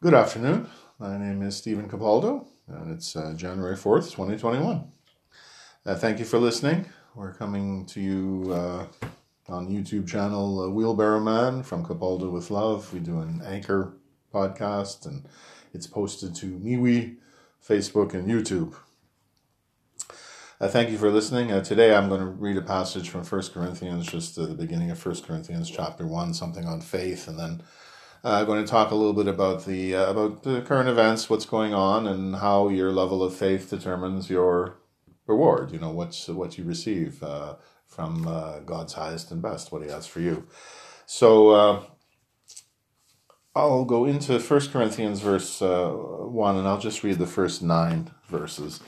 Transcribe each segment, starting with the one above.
Good afternoon. My name is Stephen Capaldo, and it's uh, January 4th, 2021. Uh, thank you for listening. We're coming to you uh, on YouTube channel uh, Wheelbarrow Man from Capaldo with Love. We do an anchor podcast, and it's posted to MeWe, Facebook, and YouTube. Uh, thank you for listening. Uh, today I'm going to read a passage from 1 Corinthians, just the beginning of 1 Corinthians chapter 1, something on faith, and then uh, going to talk a little bit about the uh, about the current events, what's going on, and how your level of faith determines your reward. You know what's what you receive uh, from uh, God's highest and best, what He has for you. So uh, I'll go into First Corinthians verse uh, one, and I'll just read the first nine verses.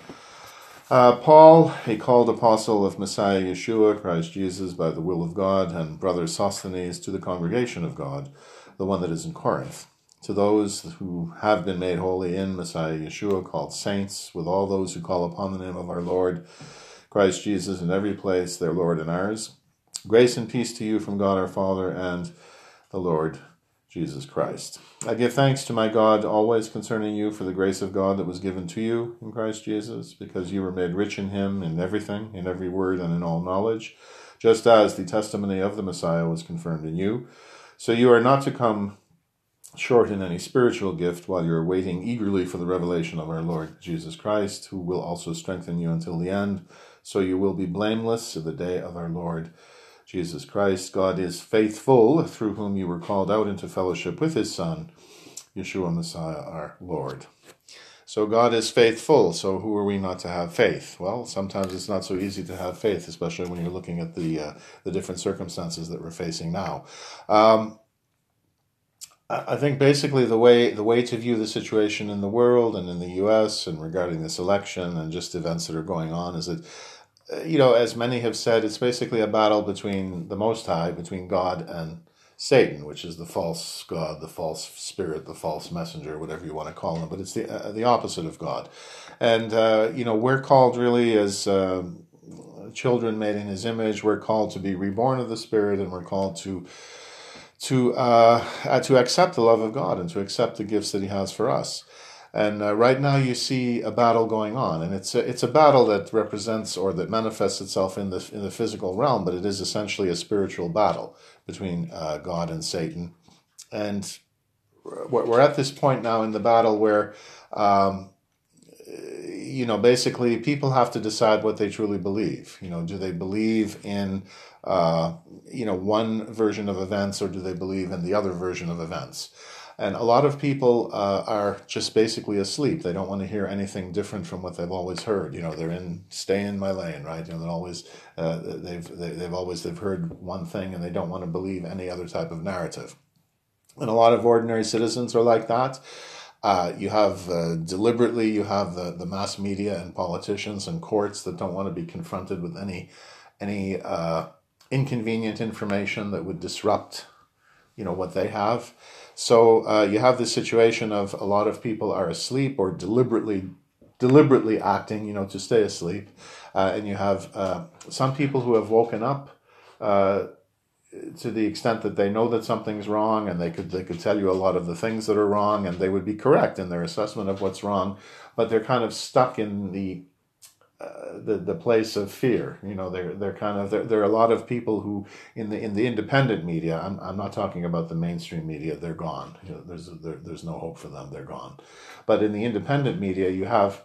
Paul, a called apostle of Messiah Yeshua, Christ Jesus, by the will of God, and brother Sosthenes to the congregation of God the one that is in Corinth. To those who have been made holy in Messiah Yeshua, called saints, with all those who call upon the name of our Lord Christ Jesus in every place, their Lord and ours. Grace and peace to you from God our Father and the Lord Jesus Christ. I give thanks to my God always concerning you for the grace of God that was given to you in Christ Jesus, because you were made rich in him in everything, in every word and in all knowledge, just as the testimony of the Messiah was confirmed in you so you are not to come short in any spiritual gift while you are waiting eagerly for the revelation of our Lord Jesus Christ, who will also strengthen you until the end, so you will be blameless to the day of our Lord Jesus Christ. God is faithful, through whom you were called out into fellowship with his Son, Yeshua Messiah, our Lord. So God is faithful. So who are we not to have faith? Well, sometimes it's not so easy to have faith, especially when you're looking at the uh, the different circumstances that we're facing now. Um, I think basically the way the way to view the situation in the world and in the U.S. and regarding this election and just events that are going on is that uh, you know, as many have said, it's basically a battle between the Most High, between God and Satan, which is the false God, the false spirit, the false messenger, whatever you want to call him. But it's the uh, the opposite of God, and uh, you know we're called really as uh, children made in His image. We're called to be reborn of the Spirit, and we're called to to uh, uh, to accept the love of God and to accept the gifts that He has for us. And uh, right now, you see a battle going on, and it's a, it's a battle that represents or that manifests itself in the in the physical realm, but it is essentially a spiritual battle between uh, God and Satan. And we're at this point now in the battle where, um, you know, basically people have to decide what they truly believe. You know, do they believe in uh, you know one version of events or do they believe in the other version of events and a lot of people uh, are just basically asleep. They don't want to hear anything different from what they've always heard. You know they're in stay in my lane right? You know they're always uh, they've they, have they have always they've heard one thing and they don't want to believe any other type of narrative. And a lot of ordinary citizens are like that. Uh, you have uh, deliberately you have the, the mass media and politicians and courts that don't want to be confronted with any any uh, inconvenient information that would disrupt you know what they have so uh, you have this situation of a lot of people are asleep or deliberately deliberately acting you know to stay asleep. Uh, and you have uh, some people who have woken up uh, to the extent that they know that something's wrong and they could they could tell you a lot of the things that are wrong and they would be correct in their assessment of what's wrong but they're kind of stuck in the the the place of fear. You know, they're they're kind of there. There are a lot of people who in the in the independent media. I'm I'm not talking about the mainstream media. They're gone. You know, there's there, there's no hope for them. They're gone. But in the independent media, you have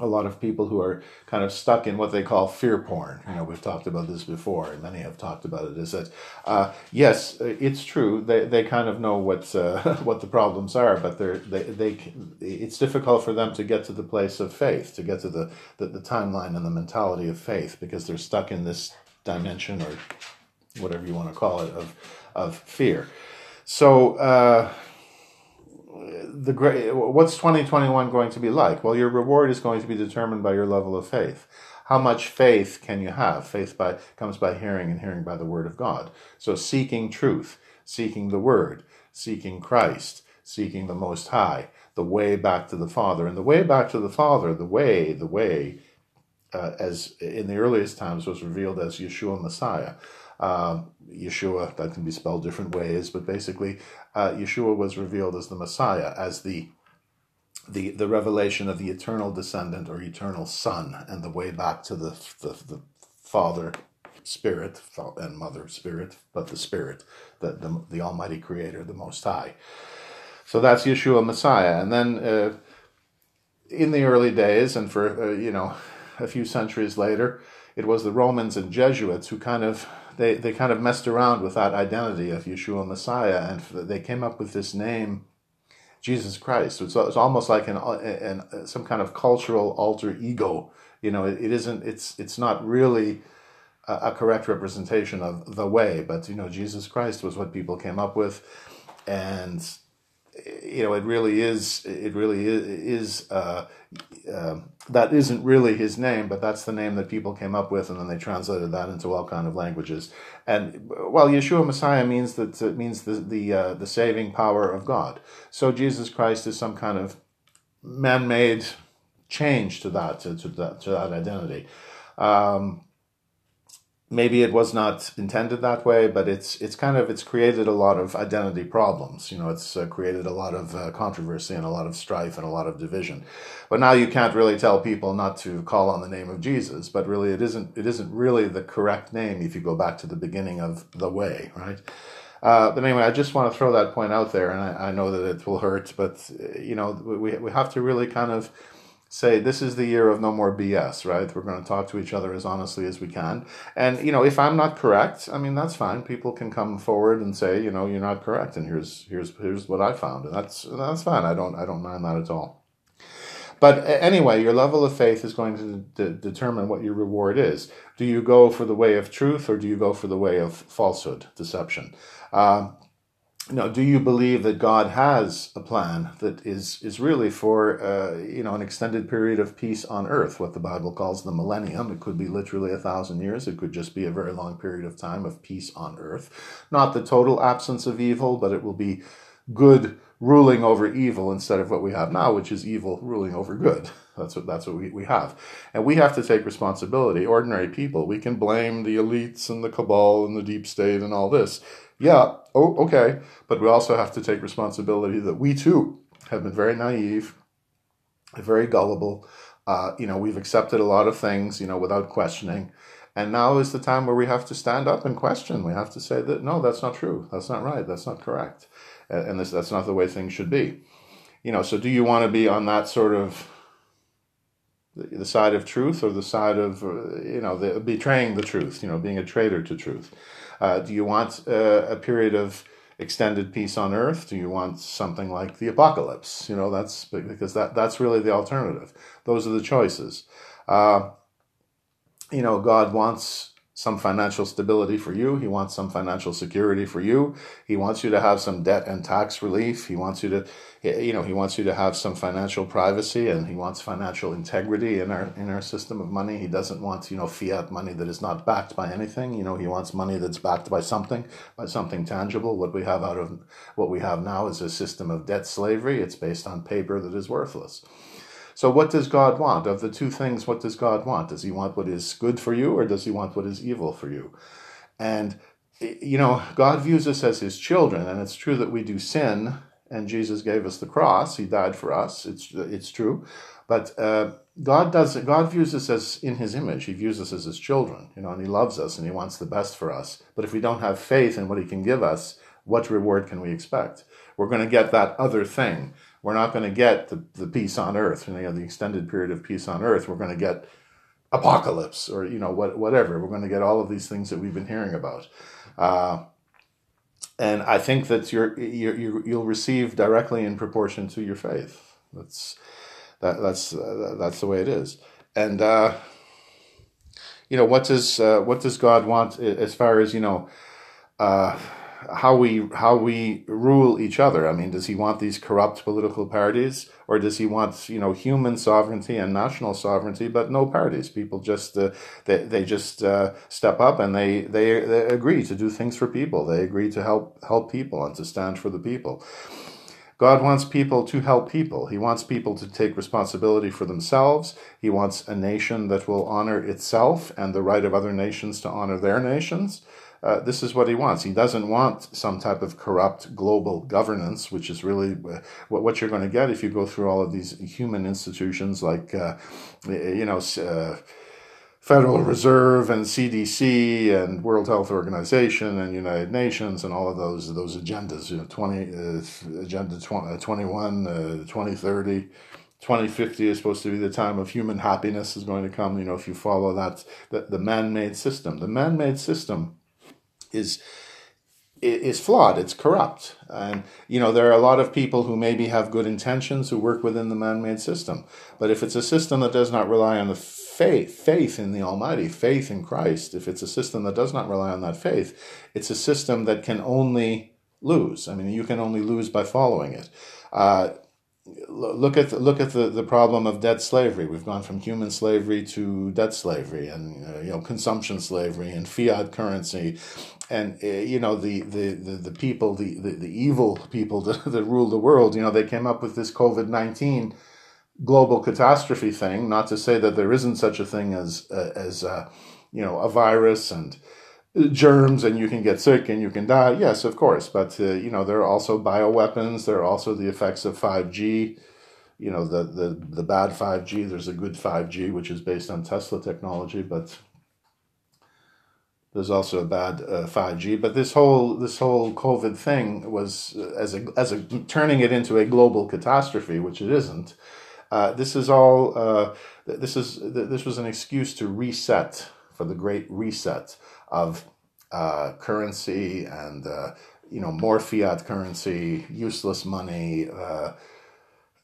a lot of people who are kind of stuck in what they call fear porn. You know, we've talked about this before, and many have talked about it. Is that uh, yes, it's true. They, they kind of know what uh, what the problems are, but they're they, they it's difficult for them to get to the place of faith, to get to the, the, the timeline and the mentality of faith, because they're stuck in this dimension or whatever you want to call it of of fear. So. Uh, the great what's 2021 going to be like? Well your reward is going to be determined by your level of faith. How much faith can you have? Faith by comes by hearing and hearing by the word of god. So seeking truth seeking the word seeking christ seeking the most high the way back to the father. And the way back to the father the way the way uh, as in the earliest times was revealed as yeshua messiah. Uh, Yeshua, that can be spelled different ways, but basically, uh, Yeshua was revealed as the Messiah, as the the the revelation of the eternal descendant or eternal son and the way back to the the, the father spirit and mother spirit but the spirit the, the the almighty creator the most high. So that's yeshua messiah. And then uh, in the early days and for uh, you know a few centuries later it was the romans and jesuits who kind of they, they kind of messed around with that identity of yeshua messiah and they came up with this name Jesus Christ. It's, it's almost like an, an, some kind of cultural alter ego. You know, it, it isn't. It's it's not really a, a, correct representation of the way, but you know, Jesus Christ was what people came up with, and you know, it really is. It really is. is uh, uh, that isn't really his name, but that's the name that people came up with, and then they translated that into all kind of languages. And well, Yeshua Messiah means that it means the the uh, the saving power of God. So Jesus Christ is some kind of man-made change to that to, to that to that identity. Um, maybe it was not intended that way, but it's it's kind of it's created a lot of identity problems. You know, it's uh, created a lot of uh, controversy and a lot of strife and a lot of division. But now you can't really tell people not to call on the name of Jesus. But really, it isn't it isn't really the correct name if you go back to the beginning of the way, right? Uh, but anyway, I just want to throw that point out there, and I, I know that it will hurt, but you know, we we have to really kind of say this is the year of no more BS, right? We're going to talk to each other as honestly as we can. And you know, if I'm not correct, I mean that's fine. People can come forward and say, you know, you're not correct, and here's here's here's what I found, and that's that's fine. I don't I don't mind that at all. But anyway, your level of faith is going to de- determine what your reward is. Do you go for the way of truth or do you go for the way of falsehood, deception? Uh, now, do you believe that God has a plan that is is really for uh, you know an extended period of peace on earth, what the Bible calls the millennium? It could be literally a thousand years. It could just be a very long period of time of peace on earth. Not the total absence of evil, but it will be good ruling over evil instead of what we have now, which is evil ruling over good. That's what that's what we, we have. And we have to take responsibility. Ordinary people, we can blame the elites and the cabal and the deep state and all this yeah, oh, okay. But we also have to take responsibility that we too have been very naive, very gullible. Uh, you know, we've accepted a lot of things, you know, without questioning. And now is the time where we have to stand up and question. We have to say that, no, that's not true. That's not right. That's not correct. And this, that's not the way things should be. You know, so do you want to be on that sort of the side of truth or the side of, uh, you know, the, betraying the truth, you know, being a traitor to truth? Uh, do you want uh, a period of extended peace on earth? Do you want something like the apocalypse? You know, that's because that that's really the alternative. Those are the choices. Uh, you know, God wants some financial stability for you. He wants some financial security for you. He wants you to have some debt and tax relief. He wants you to, you know, he wants you to have some financial privacy and he wants financial integrity in our, in our system of money. He doesn't want, you know, fiat money that is not backed by anything. You know, he wants money that's backed by something, by something tangible. What we have out of, what we have now is a system of debt slavery. It's based on paper that is worthless. So, what does God want? Of the two things, what does God want? Does He want what is good for you, or does He want what is evil for you? And, you know, God views us as His children, and it's true that we do sin, and Jesus gave us the cross. He died for us. It's, it's true. But uh, God does God views us as in His image. He views us as His children, you know, and He loves us and He wants the best for us. But if we don't have faith in what He can give us, what reward can we expect? We're going to get that other thing we're not going to get the, the peace on earth, you know, the extended period of peace on earth. We're going to get apocalypse or, you know, what, whatever. We're going to get all of these things that we've been hearing about. Uh, and I think that you're, you're, you'll receive directly in proportion to your faith. That's, that, that's, uh, that's the way it is. And, uh, you know, what does, uh, what does God want as far as, you know, uh, how we how we rule each other. I mean, does he want these corrupt political parties, or does he want you know human sovereignty and national sovereignty, but no parties? People just uh, they they just uh, step up and they, they they agree to do things for people. They agree to help help people and to stand for the people. God wants people to help people. He wants people to take responsibility for themselves. He wants a nation that will honor itself and the right of other nations to honor their nations. Uh, this is what he wants. He doesn't want some type of corrupt global governance, which is really uh, what, you're going to get if you go through all of these human institutions like, uh, you know, uh, Federal Reserve and CDC and World Health Organization and United Nations and all of those those agendas, you know, 20, uh, Agenda 20, uh, 21, 2030. 2050 is supposed to be the time of human happiness is going to come you know if you follow that the, the man-made system the man-made system is is flawed it's corrupt. And you know there are a lot of people who maybe have good intentions who work within the man-made system. But if it's a system that does not rely on the faith faith in the almighty faith in christ if it's a system that does not rely on that faith it's a system that can only lose. I mean you can only lose by following it. Uh, look at the, look at the, the problem of debt slavery. We've gone from human slavery to debt slavery, and uh, you know consumption slavery and fiat currency, and uh, you know the, the, the, the people, the, the, the evil people that, that rule the world. You know they came up with this COVID nineteen global catastrophe thing. Not to say that there isn't such a thing as uh, as uh, you know a virus and germs and you can get sick and you can die. Yes, of course, but uh, you know there are also bioweapons. There are also the effects of five G. You know the the the bad five G. There's a good five G which is based on Tesla technology, but there's also a bad uh, five G. But this whole this whole COVID thing was uh, as a as a turning it into a global catastrophe, which it isn't. Uh, this is all. Uh, this is this was an excuse to reset for the Great Reset of uh, currency and uh, you know more fiat currency, useless money.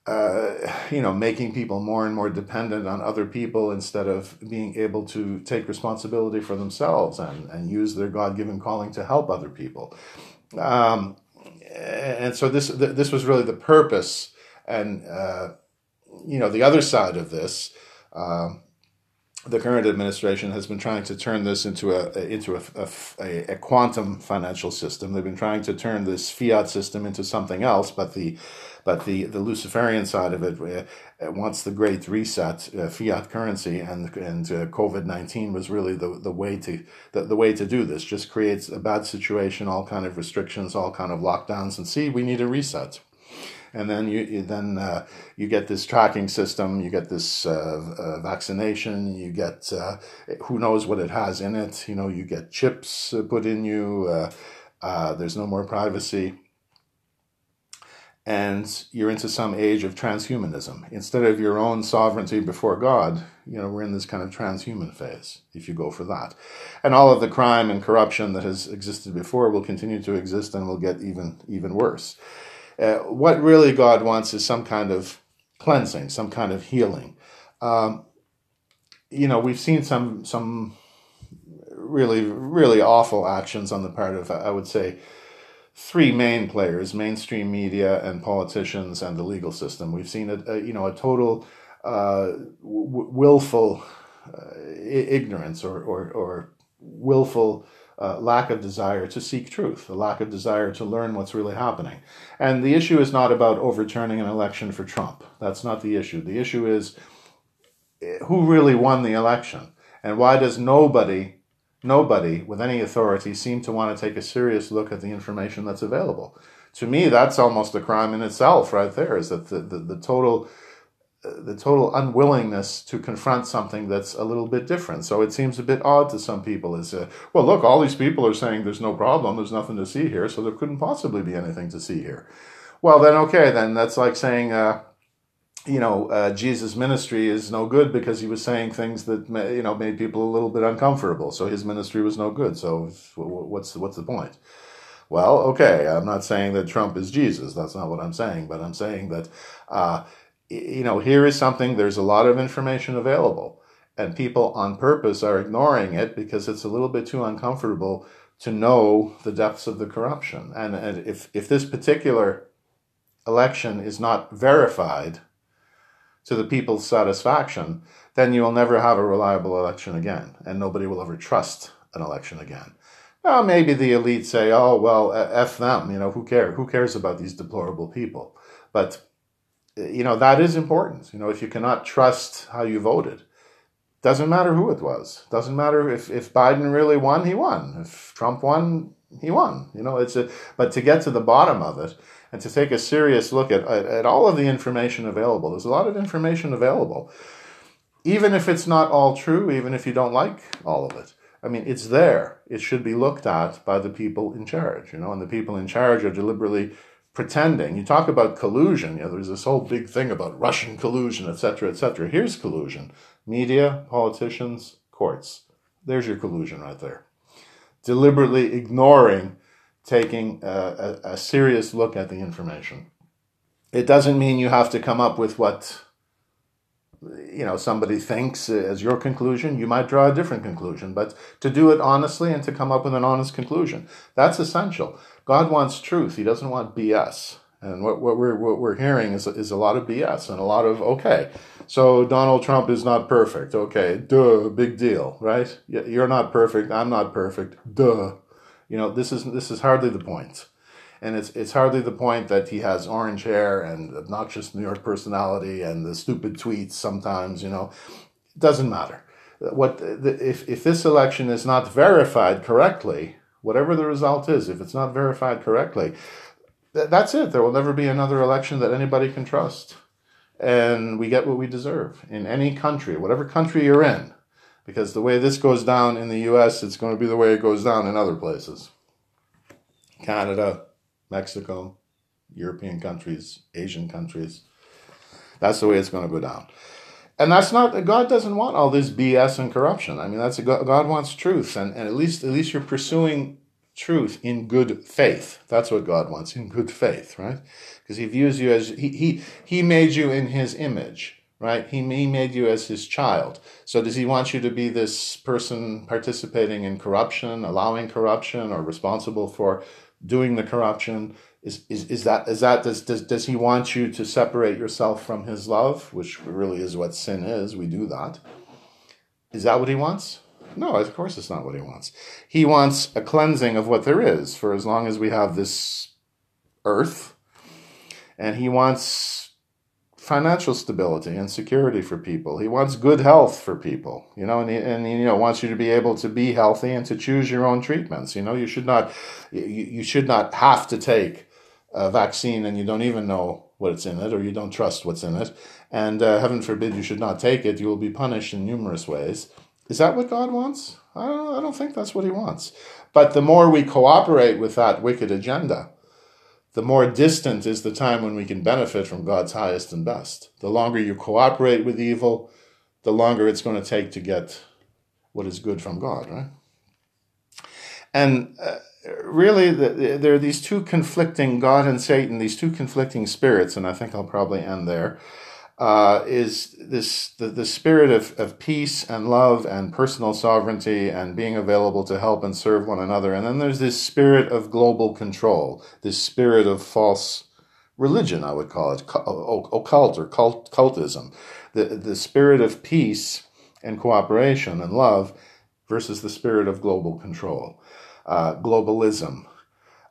Uh, uh, you know, making people more and more dependent on other people instead of being able to take responsibility for themselves and, and use their God given calling to help other people. Um, and so this this was really the purpose, and uh, you know the other side of this. Um, the current administration has been trying to turn this into a into a, a, a, quantum financial system. They've been trying to turn this fiat system into something else, but the but the, the Luciferian side of it uh, wants the great reset, uh, fiat currency, and and uh, COVID nineteen was really the, the way to the, the way to do this. Just creates a bad situation, all kind of restrictions, all kind of lockdowns, and see we need a reset and then you then uh, you get this tracking system, you get this uh, uh, vaccination, you get who knows what it has in it. You know, you get chips put in you. There's no more privacy. And you're into some age of transhumanism. Instead of your own sovereignty before God, you know, we're in this kind of transhuman phase, if you go for that. And all of the crime and corruption that has existed before will continue to exist and will get even even worse. Uh, what really God wants is some kind of cleansing, some kind of healing. Um, you know, we've seen some some really really awful actions on the part of I would say three main players: mainstream media and politicians and the legal system. We've seen a, a you know a total uh, w- willful uh, ignorance or or, or willful uh, lack of desire to seek truth, a lack of desire to learn what's really happening. And the issue is not about overturning an election for Trump. That's not the issue. The issue is eh, who really won the election? And why does nobody, nobody with any authority seemed to want to take a serious look at the information that's available? To me, that's almost a crime in itself, right there, is that the, the, the total the total unwillingness to confront something that's a little bit different. So it seems a bit odd to some people. Is uh, well, look, all these people are saying there's no problem, there's nothing to see here, so there couldn't possibly be anything to see here. Well, then okay, then that's like saying. Uh, you know, uh, Jesus' ministry is no good because he was saying things that you know made people a little bit uncomfortable. So his ministry was no good. So what's what's the point? Well, okay, I'm not saying that Trump is Jesus. That's not what I'm saying. But I'm saying that uh, you know, here is something, there's a lot of information available, and people on purpose are ignoring it because it's a little bit too uncomfortable to know the depths of the corruption. And, and if, if this particular election is not verified to the people's satisfaction, then you will never have a reliable election again, and nobody will ever trust an election again. Now, maybe the elite say, oh, well, F them, you know, who cares? Who cares about these deplorable people? But you know that is important you know if you cannot trust how you voted Doesn't matter who it was. Doesn't matter if, if Biden really won, he won. If Trump won, he won. You know, it's a, but to get to the bottom of it and to take a serious look at, at, at all of the information available, there's a lot of information available. Even if it's not all true, even if you don't like all of it. I mean, it's there. It should be looked at by the people in charge, you know, and the people in charge are deliberately pretending. You talk about collusion. You know, there's this whole big thing about Russian collusion, etc., etc. Here's collusion: media, politicians, courts. There's your collusion right there. Deliberately ignoring taking a, a, a serious look at the information. It doesn't mean you have to come up with what you know somebody thinks as your conclusion. You might draw a different conclusion but to do it honestly and to come up with an honest conclusion that's essential. God wants truth. He doesn't want bs and what, what we're what we're hearing is is a lot of bs and a lot of okay. So donald trump is not perfect. Okay duh big deal right? You're not perfect. I'm not perfect. Duh you know this is this is hardly the point and it's it's hardly the point that he has orange hair and obnoxious New York personality and the stupid tweets sometimes. You know, it doesn't matter. What the, if if this election is not verified correctly, whatever the result is, if it's not verified correctly, th- that's it. There will never be another election that anybody can trust, and we get what we deserve in any country, whatever country you're in. Because the way this goes down in the U.S., it's going to be the way it goes down in other places. Canada, Mexico, European countries, Asian countries. That's the way it's going to go down. And that's not God doesn't want all this BS and corruption. I mean, that's a, God wants truth, and, and at least at least you're pursuing truth in good faith. That's what God wants in good faith, right? Because He views you as He He He made you in His image, right? He He made you as His child. So does He want you to be this person participating in corruption, allowing corruption, or responsible for doing the corruption? Is, is, is that is that does, does does he want you to separate yourself from his love which really is what sin is? We do that. Is that what he wants? No of course it's not what he wants. He wants a cleansing of what there is for as long as we have this earth and he wants financial stability and security for people. He wants good health for people, you know, and he, and he, you know wants you to be able to be healthy and to choose your own treatments. You know, you should not you, you should not have to take a vaccine and you don't even know what's in it or you don't trust what's in it, and uh, heaven forbid you should not take it. You will be punished in numerous ways. Is that what God wants? I don't, I don't think that's what He wants. But the more we cooperate with that wicked agenda, the more distant is the time when we can benefit from God's highest and best. The longer you cooperate with evil, the longer it's going to take to get what is good from God, right? And uh, really, the, the, there are these two conflicting, God and Satan, these two conflicting spirits, and I think I'll probably end there uh, is this the, the spirit of, of peace and love and personal sovereignty and being available to help and serve one another. And then there's this spirit of global control, this spirit of false religion, I would call it, occult or cult, cultism. The, the spirit of peace and cooperation and love versus the spirit of global control, uh, globalism,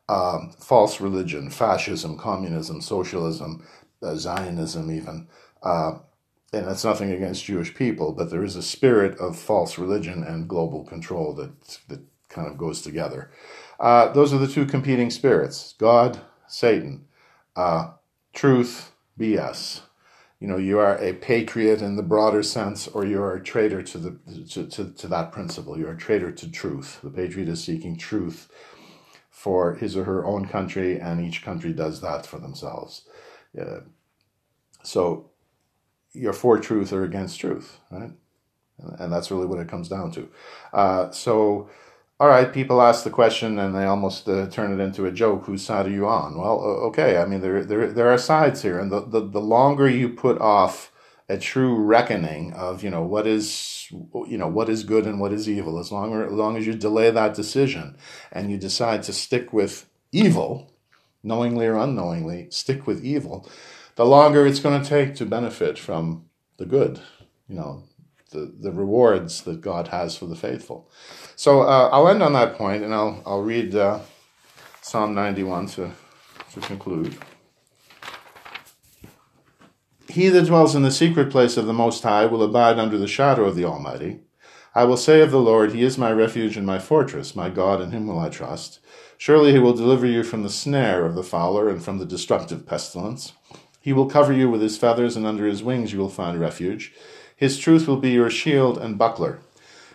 um, false religion, fascism, communism, socialism, uh, Zionism, even. Uh, and that's nothing against Jewish people, but there is a spirit of false religion and global control that, that kind of goes together. Uh, those are the two competing spirits God, Satan, uh, truth, BS. You know, you are a patriot in the broader sense, or you are a traitor to, the, to, to, to that principle. You're a traitor to truth. The patriot is seeking truth for his or her own country, and each country does that for themselves. Uh, so you're for truth or against truth, right? And that's really what it comes down to. Uh, so, all right, people ask the question and they almost uh, turn it into a joke. Whose side are you on? Well, okay. I mean, there there there are sides here, and the the, the longer you put off a true reckoning of you know what is you know what is good and what is evil, as long as, as long as you delay that decision and you decide to stick with evil, knowingly or unknowingly, stick with evil the longer it's going to take to benefit from the good, you know, the, the rewards that God has for the faithful. So uh, I'll end on that point and I'll, I'll read uh, Psalm 91 to, to conclude. He that dwells in the secret place of the Most High will abide under the shadow of the Almighty. I will say of the Lord, He is my refuge and my fortress, my God, in Him will I trust. Surely He will deliver you from the snare of the fowler and from the destructive pestilence. He will cover you with His feathers, and under His wings you will find refuge. His truth will be your shield and buckler.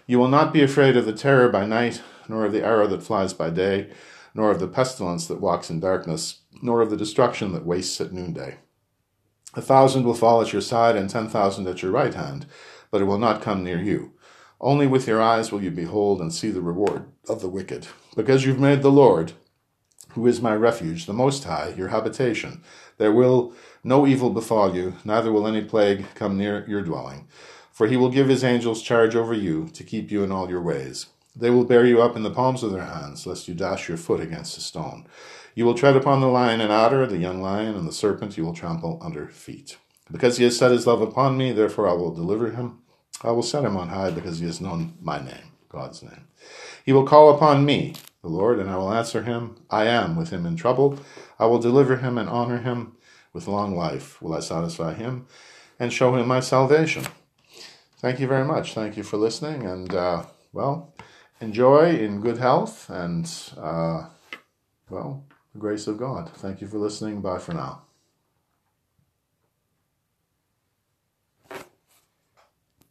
You will not be afraid of the terror by night, nor of the arrow that flies by day, nor of the pestilence that walks in darkness, nor of the destruction that wastes at noonday. A thousand will fall at your side, and ten thousand at your right hand, but it will not come near you. Only with your eyes will you behold and see the reward of the wicked. Because you've made the Lord, who is my refuge, the Most High, your habitation, there will no evil befall you, neither will any plague come near your dwelling. For he will give his angels charge over you to keep you in all your ways. They will bear you up in the palms of their hands, lest you dash your foot against a stone. You will tread upon the lion and adder, the young lion, and the serpent you will trample under feet. Because he has set his love upon me, therefore I will deliver him. I will set him on high because he has known my name, God's name. He will call upon me, the Lord, and I will answer him. I am with him in trouble. I will deliver him and honor him. With long life will I satisfy him and show him my salvation. Thank you very much. Thank you for listening. And, uh, well, enjoy in good health and, uh, well, the grace of God. Thank you for listening. Bye for now.